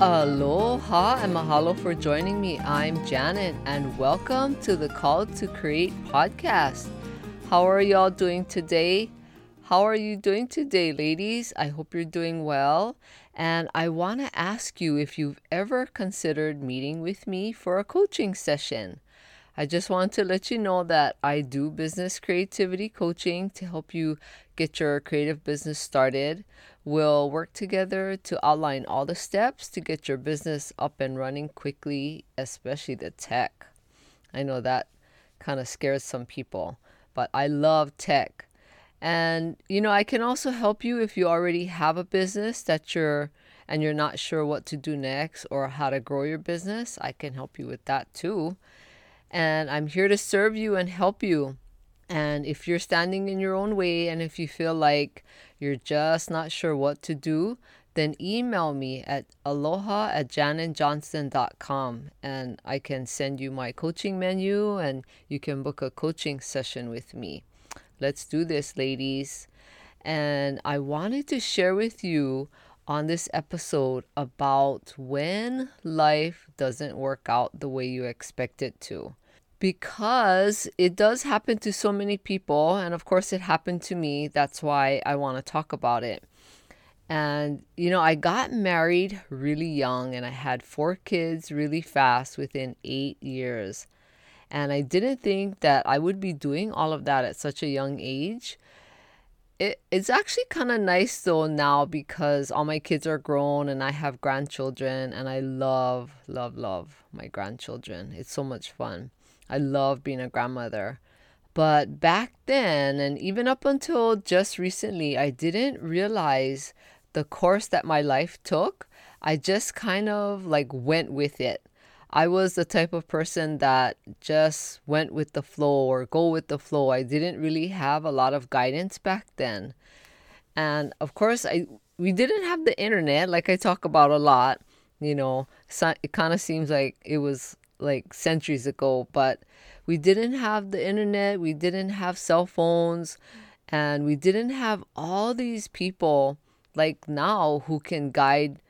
Aloha and mahalo for joining me. I'm Janet and welcome to the Call to Create podcast. How are y'all doing today? How are you doing today, ladies? I hope you're doing well. And I want to ask you if you've ever considered meeting with me for a coaching session. I just want to let you know that I do business creativity coaching to help you get your creative business started. We'll work together to outline all the steps to get your business up and running quickly, especially the tech. I know that kind of scares some people, but I love tech. And you know, I can also help you if you already have a business that you're and you're not sure what to do next or how to grow your business. I can help you with that too and I'm here to serve you and help you. And if you're standing in your own way and if you feel like you're just not sure what to do, then email me at aloha at janetjohnson.com and I can send you my coaching menu and you can book a coaching session with me. Let's do this, ladies. And I wanted to share with you on this episode about when life doesn't work out the way you expect it to. Because it does happen to so many people, and of course, it happened to me. That's why I want to talk about it. And, you know, I got married really young and I had four kids really fast within eight years. And I didn't think that I would be doing all of that at such a young age it, it's actually kind of nice though now because all my kids are grown and I have grandchildren and I love, love, love my grandchildren. It's so much fun. I love being a grandmother. But back then, and even up until just recently, I didn't realize the course that my life took. I just kind of like went with it. I was the type of person that just went with the flow or go with the flow. I didn't really have a lot of guidance back then. And of course, I we didn't have the internet like I talk about a lot, you know. So it kind of seems like it was like centuries ago, but we didn't have the internet, we didn't have cell phones, and we didn't have all these people like now who can guide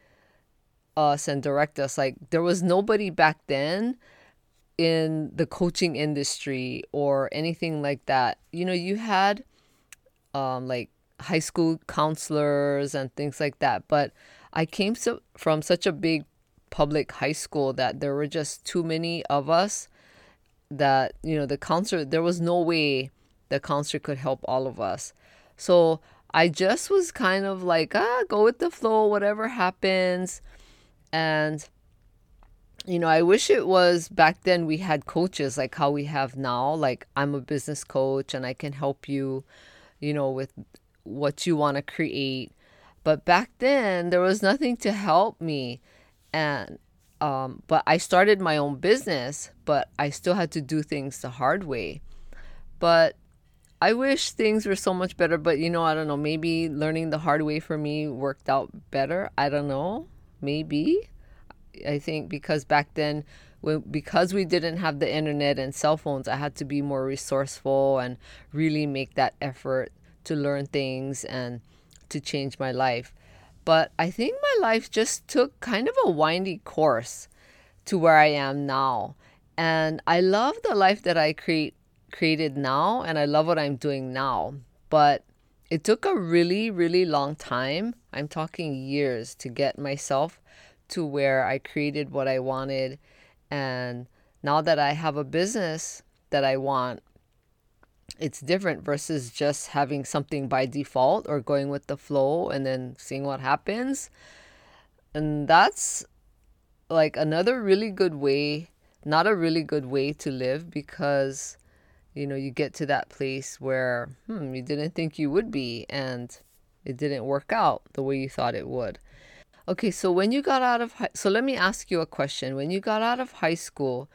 us and direct us. Like there was nobody back then in the coaching industry or anything like that. You know, you had um, like high school counselors and things like that, but I came so, from such a big public high school that there were just too many of us that you know the counselor there was no way the counselor could help all of us so i just was kind of like ah go with the flow whatever happens and you know, I wish it was back then we had coaches like how we have now. Like, I'm a business coach and I can help you, you know, with what you want to create. But back then, there was nothing to help me. And, um, but I started my own business, but I still had to do things the hard way. But I wish things were so much better. But, you know, I don't know. Maybe learning the hard way for me worked out better. I don't know maybe. I think because back then, when, because we didn't have the internet and cell phones, I had to be more resourceful and really make that effort to learn things and to change my life. But I think my life just took kind of a windy course to where I am now. And I love the life that I create created now and I love what I'm doing now. But it took a really, really long time. I'm talking years to get myself to where I created what I wanted. And now that I have a business that I want, it's different versus just having something by default or going with the flow and then seeing what happens. And that's like another really good way, not a really good way to live because you know, you get to that place where hmm, you didn't think you would be and it didn't work out the way you thought it would. Okay, so when you got out of high, so let me ask you a question. When you got out of high school,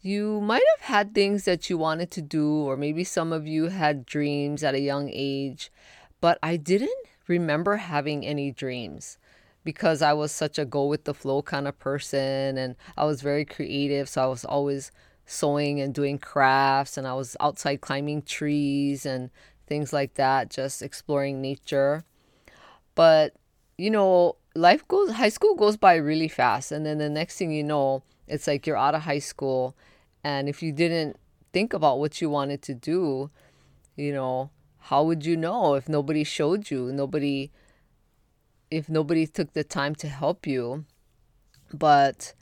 you might have had things that you wanted to do or maybe some of you had dreams at a young age, but I didn't remember having any dreams because I was such a go with the flow kind of person and I was very creative, so I was always sewing and doing crafts and I was outside climbing trees and things like that, just exploring nature. But, you know, life goes high school goes by really fast and then the next thing you know it's like you're out of high school and if you didn't think about what you wanted to do you know how would you know if nobody showed you nobody if nobody took the time to help you but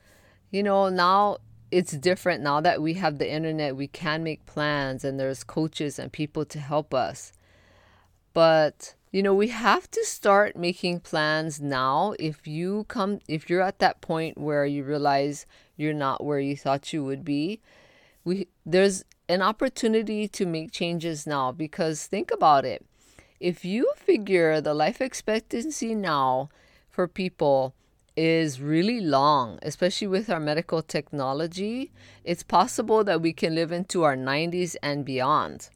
you know now it's different now that we have the internet we can make plans and there's coaches and people to help us. But you know we have to start making plans now. If you come if you're at that point where you realize you're not where you thought you would be we there's an opportunity to make changes now because think about it. If you figure the life expectancy now for people is really long, especially with our medical technology, it's possible that we can live into our 90s and beyond.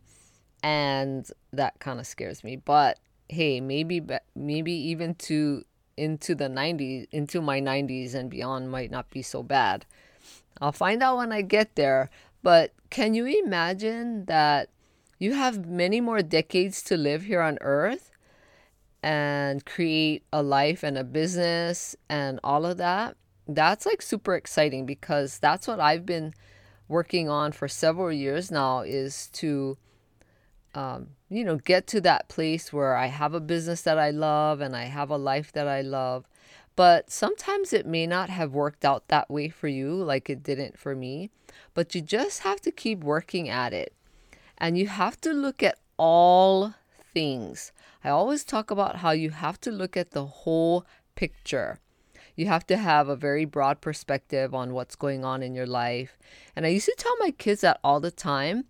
And that kind of scares me. But hey, maybe maybe even to into the 90s, into my 90s and beyond might not be so bad. I'll find out when I get there. But can you imagine that you have many more decades to live here on earth and create a life and a business and all of that, that's like super exciting because that's what I've been working on for several years now is to um, you know get to that place where I have a business that I love and I have a life that I love. But sometimes it may not have worked out that way for you like it didn't for me. But you just have to keep working at it. And you have to look at all things. I always talk about how you have to look at the whole picture. You have to have a very broad perspective on what's going on in your life. And I used to tell my kids that all the time.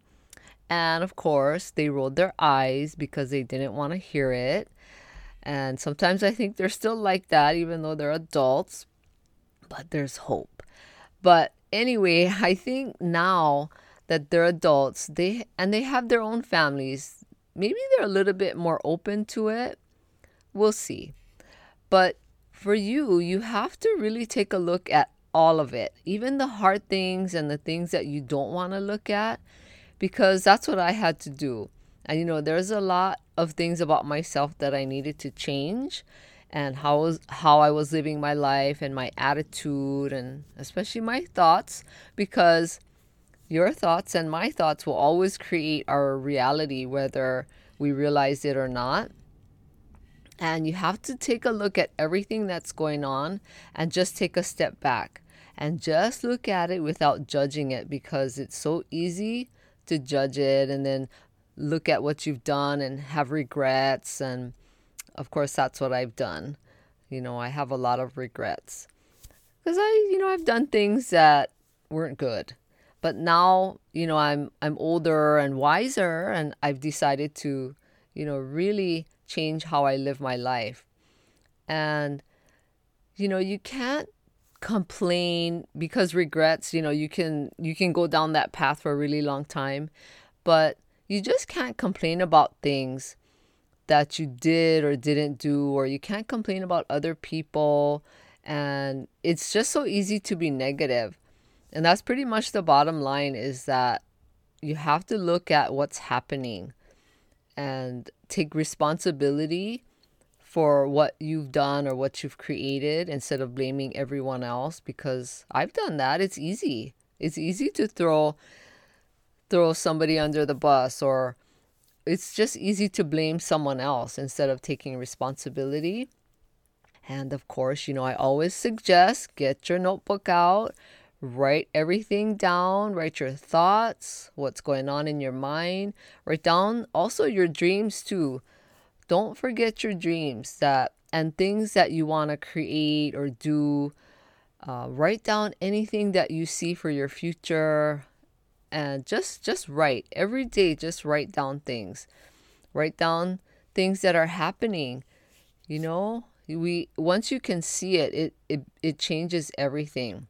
And of course, they rolled their eyes because they didn't want to hear it. And sometimes I think they're still like that, even though they're adults. But there's hope. But anyway, I think now that they're adults, they and they have their own families maybe they're a little bit more open to it. We'll see. But for you, you have to really take a look at all of it, even the hard things and the things that you don't want to look at, because that's what I had to do. And you know, there's a lot of things about myself that I needed to change and how was how I was living my life and my attitude and especially my thoughts because your thoughts and my thoughts will always create our reality, whether we realize it or not. And you have to take a look at everything that's going on and just take a step back and just look at it without judging it because it's so easy to judge it and then look at what you've done and have regrets. And of course, that's what I've done. You know, I have a lot of regrets because I, you know, I've done things that weren't good but now you know i'm i'm older and wiser and i've decided to you know really change how i live my life. And you know you can't complain because regrets you know you can you can go down that path for a really long time but you just can't complain about things that you did or didn't do or you can't complain about other people. And it's just so easy to be negative and that's pretty much the bottom line is that you have to look at what's happening and take responsibility for what you've done or what you've created instead of blaming everyone else because I've done that. It's easy. It's easy to throw throw somebody under the bus or it's just easy to blame someone else instead of taking responsibility. And of course, you know, I always suggest get your notebook out, Write everything down, write your thoughts, what's going on in your mind. Write down also your dreams too. Don't forget your dreams that and things that you want to create or do. Uh, write down anything that you see for your future and just just write every day just write down things write down things that are happening you know we once you can see it it it, it changes everything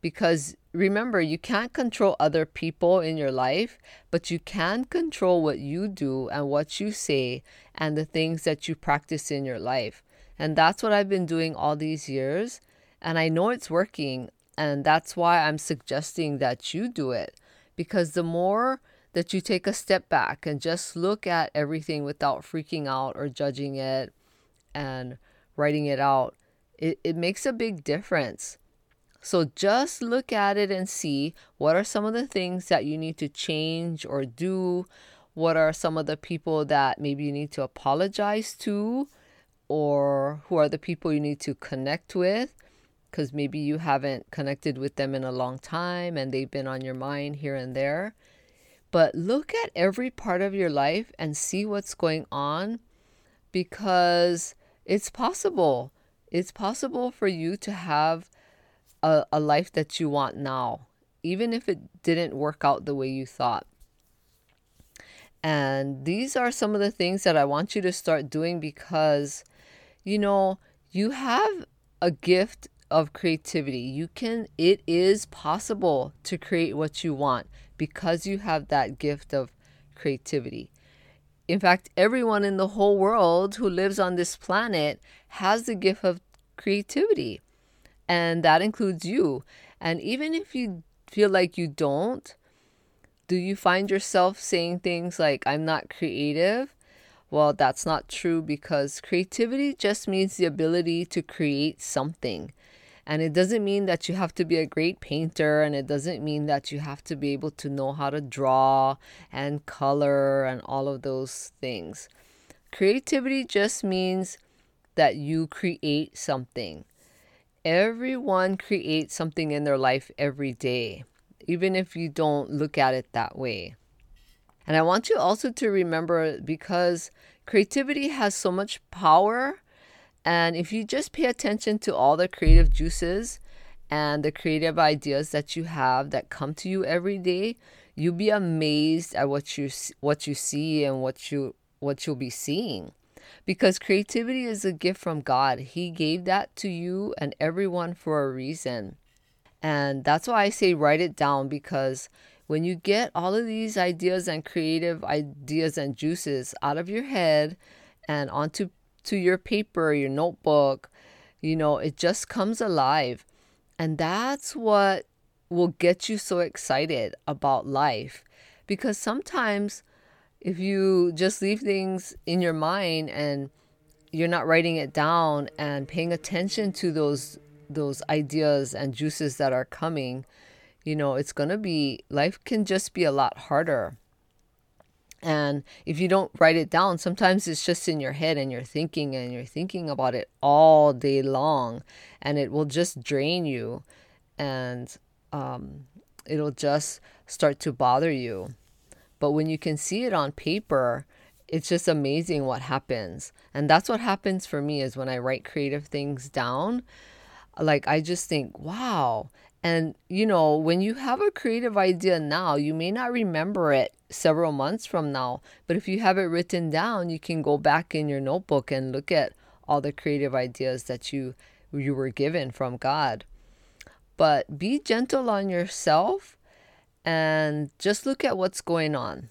because remember, you can't control other people in your life, but you can control what you do and what you say and the things that you practice in your life. And that's what I've been doing all these years. And I know it's working. And that's why I'm suggesting that you do it. Because the more that you take a step back and just look at everything without freaking out or judging it and writing it out, it, it makes a big difference. So just look at it and see what are some of the things that you need to change or do. What are some of the people that maybe you need to apologize to, or who are the people you need to connect with? Because maybe you haven't connected with them in a long time and they've been on your mind here and there. But look at every part of your life and see what's going on because it's possible. It's possible for you to have a, a life that you want now, even if it didn't work out the way you thought. And these are some of the things that I want you to start doing because, you know, you have a gift of creativity. You can, it is possible to create what you want because you have that gift of creativity. In fact, everyone in the whole world who lives on this planet has the gift of creativity, and that includes you. And even if you feel like you don't, do you find yourself saying things like, I'm not creative? Well, that's not true because creativity just means the ability to create something. And it doesn't mean that you have to be a great painter, and it doesn't mean that you have to be able to know how to draw and color and all of those things. Creativity just means that you create something. Everyone creates something in their life every day, even if you don't look at it that way. And I want you also to remember because creativity has so much power and if you just pay attention to all the creative juices and the creative ideas that you have that come to you every day, you'll be amazed at what you what you see and what you what you'll be seeing. Because creativity is a gift from God. He gave that to you and everyone for a reason. And that's why I say write it down because when you get all of these ideas and creative ideas and juices out of your head and onto to your paper, your notebook, you know, it just comes alive. And that's what will get you so excited about life. Because sometimes if you just leave things in your mind and you're not writing it down and paying attention to those those ideas and juices that are coming, you know, it's going to be life can just be a lot harder. And if you don't write it down, sometimes it's just in your head and you're thinking and you're thinking about it all day long, and it will just drain you and um, it'll just start to bother you. But when you can see it on paper, it's just amazing what happens. And that's what happens for me is when I write creative things down, like I just think, wow. And you know, when you have a creative idea now, you may not remember it several months from now. But if you have it written down, you can go back in your notebook and look at all the creative ideas that you you were given from God. But be gentle on yourself and just look at what's going on.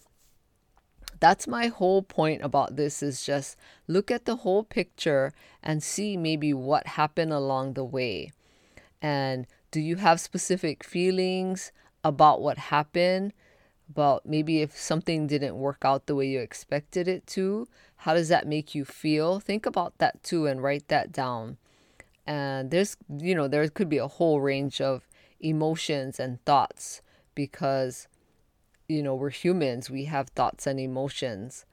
That's my whole point about this is just look at the whole picture and see maybe what happened along the way. And do you have specific feelings about what happened? about maybe if something didn't work out the way you expected it to, how does that make you feel? Think about that too and write that down. And there's, you know, there could be a whole range of emotions and thoughts because, you know, we're humans, we have thoughts and emotions.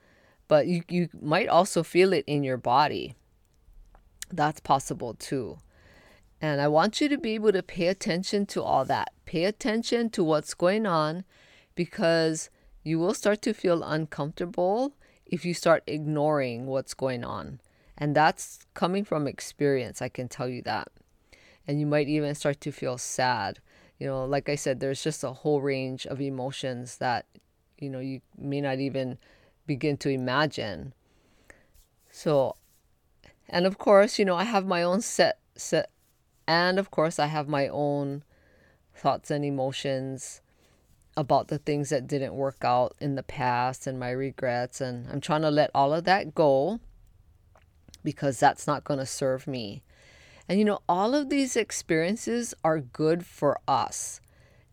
But you, you might also feel it in your body. That's possible too. And I want you to be able to pay attention to all that. Pay attention to what's going on because you will start to feel uncomfortable if you start ignoring what's going on. And that's coming from experience, I can tell you that. And you might even start to feel sad. You know, like I said, there's just a whole range of emotions that, you know, you may not even begin to imagine. So, and of course, you know, I have my own set, set, and of course, I have my own thoughts and emotions about the things that didn't work out in the past and my regrets. And I'm trying to let all of that go because that's not going to serve me. And you know, all of these experiences are good for us.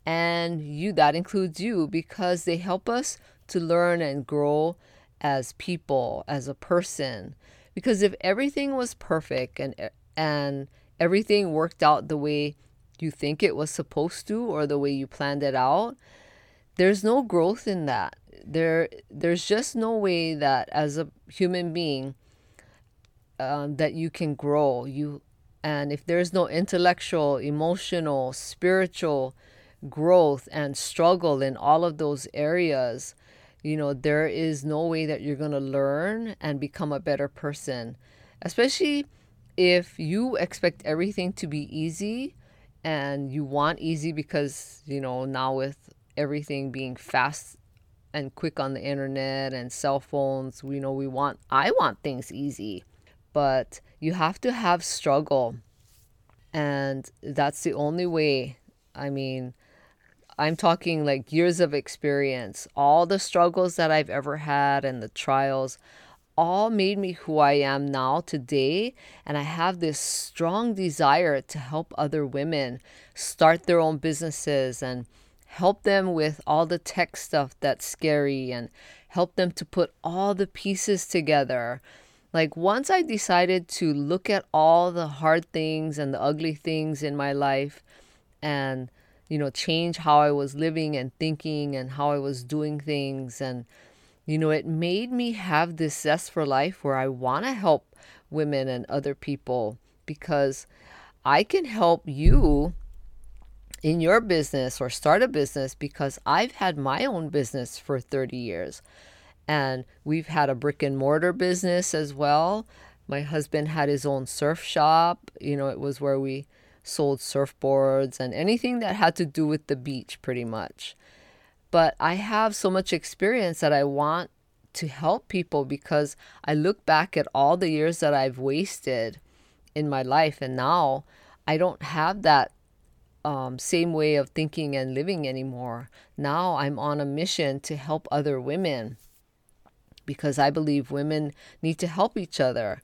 And you, that includes you, because they help us to learn and grow as people, as a person. Because if everything was perfect and, and everything worked out the way you think it was supposed to or the way you planned it out, there's no growth in that. There, there's just no way that as a human being um, that you can grow. You, and if there's no intellectual, emotional, spiritual growth and struggle in all of those areas, you know, there is no way that you're going to learn and become a better person. Especially if you expect everything to be easy and you want easy because, you know, now with everything being fast and quick on the internet and cell phones, we know we want, I want things easy, but you have to have struggle. And that's the only way. I mean, I'm talking like years of experience, all the struggles that I've ever had and the trials all made me who I am now today. And I have this strong desire to help other women start their own businesses and help them with all the tech stuff that's scary and help them to put all the pieces together. Like, once I decided to look at all the hard things and the ugly things in my life and you know, change how I was living and thinking and how I was doing things. And, you know, it made me have this zest for life where I want to help women and other people because I can help you in your business or start a business because I've had my own business for 30 years. And we've had a brick and mortar business as well. My husband had his own surf shop. You know, it was where we sold surfboards and anything that had to do with the beach, pretty much. But I have so much experience that I want to help people because I look back at all the years that I've wasted in my life, and now I don't have that um, same way of thinking and living anymore. Now I'm on a mission to help other women because I believe women need to help each other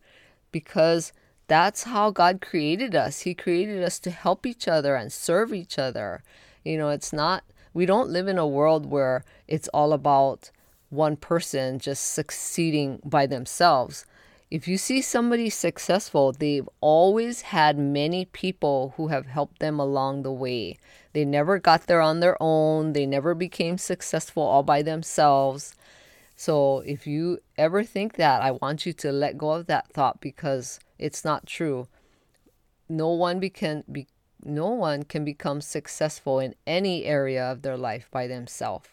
because that's how God created us. He created us to help each other and serve each other. You know, it's not, we don't live in a world where it's all about one person just succeeding by themselves. If you see somebody successful, they've always had many people who have helped them along the way. They never got there on their own, they never became successful all by themselves. So if you ever think that, I want you to let go of that thought because it's not true. No one can be no one can become successful in any area of their life by themselves.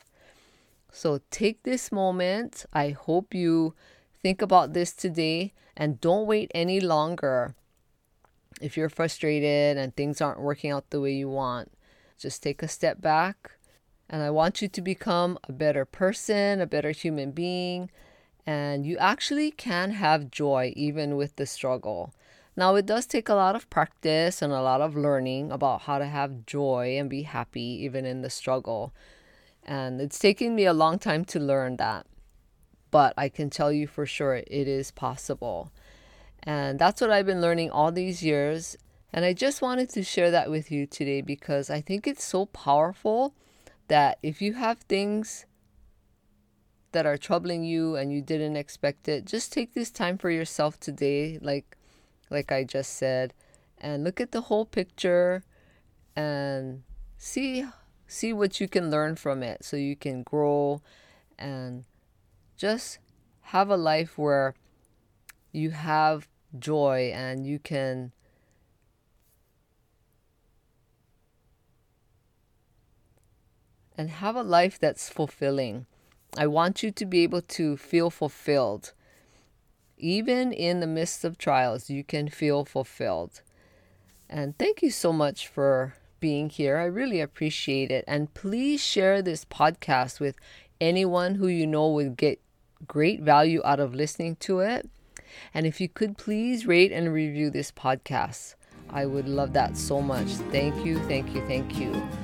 So take this moment. I hope you think about this today and don't wait any longer. If you're frustrated and things aren't working out the way you want, just take a step back and I want you to become a better person, a better human being. And you actually can have joy even with the struggle. Now, it does take a lot of practice and a lot of learning about how to have joy and be happy even in the struggle. And it's taken me a long time to learn that. But I can tell you for sure it is possible. And that's what I've been learning all these years. And I just wanted to share that with you today because I think it's so powerful that if you have things that are troubling you and you didn't expect it, just take this time for yourself today, like like I just said, and look at the whole picture and see see what you can learn from it so you can grow and just have a life where you have joy and you can and have a life that's fulfilling. I want you to be able to feel fulfilled. Even in the midst of trials, you can feel fulfilled. And thank you so much for being here. I really appreciate it. And please share this podcast with anyone who you know would get great value out of listening to it. And if you could please rate and review this podcast, I would love that so much. Thank you, thank you, thank you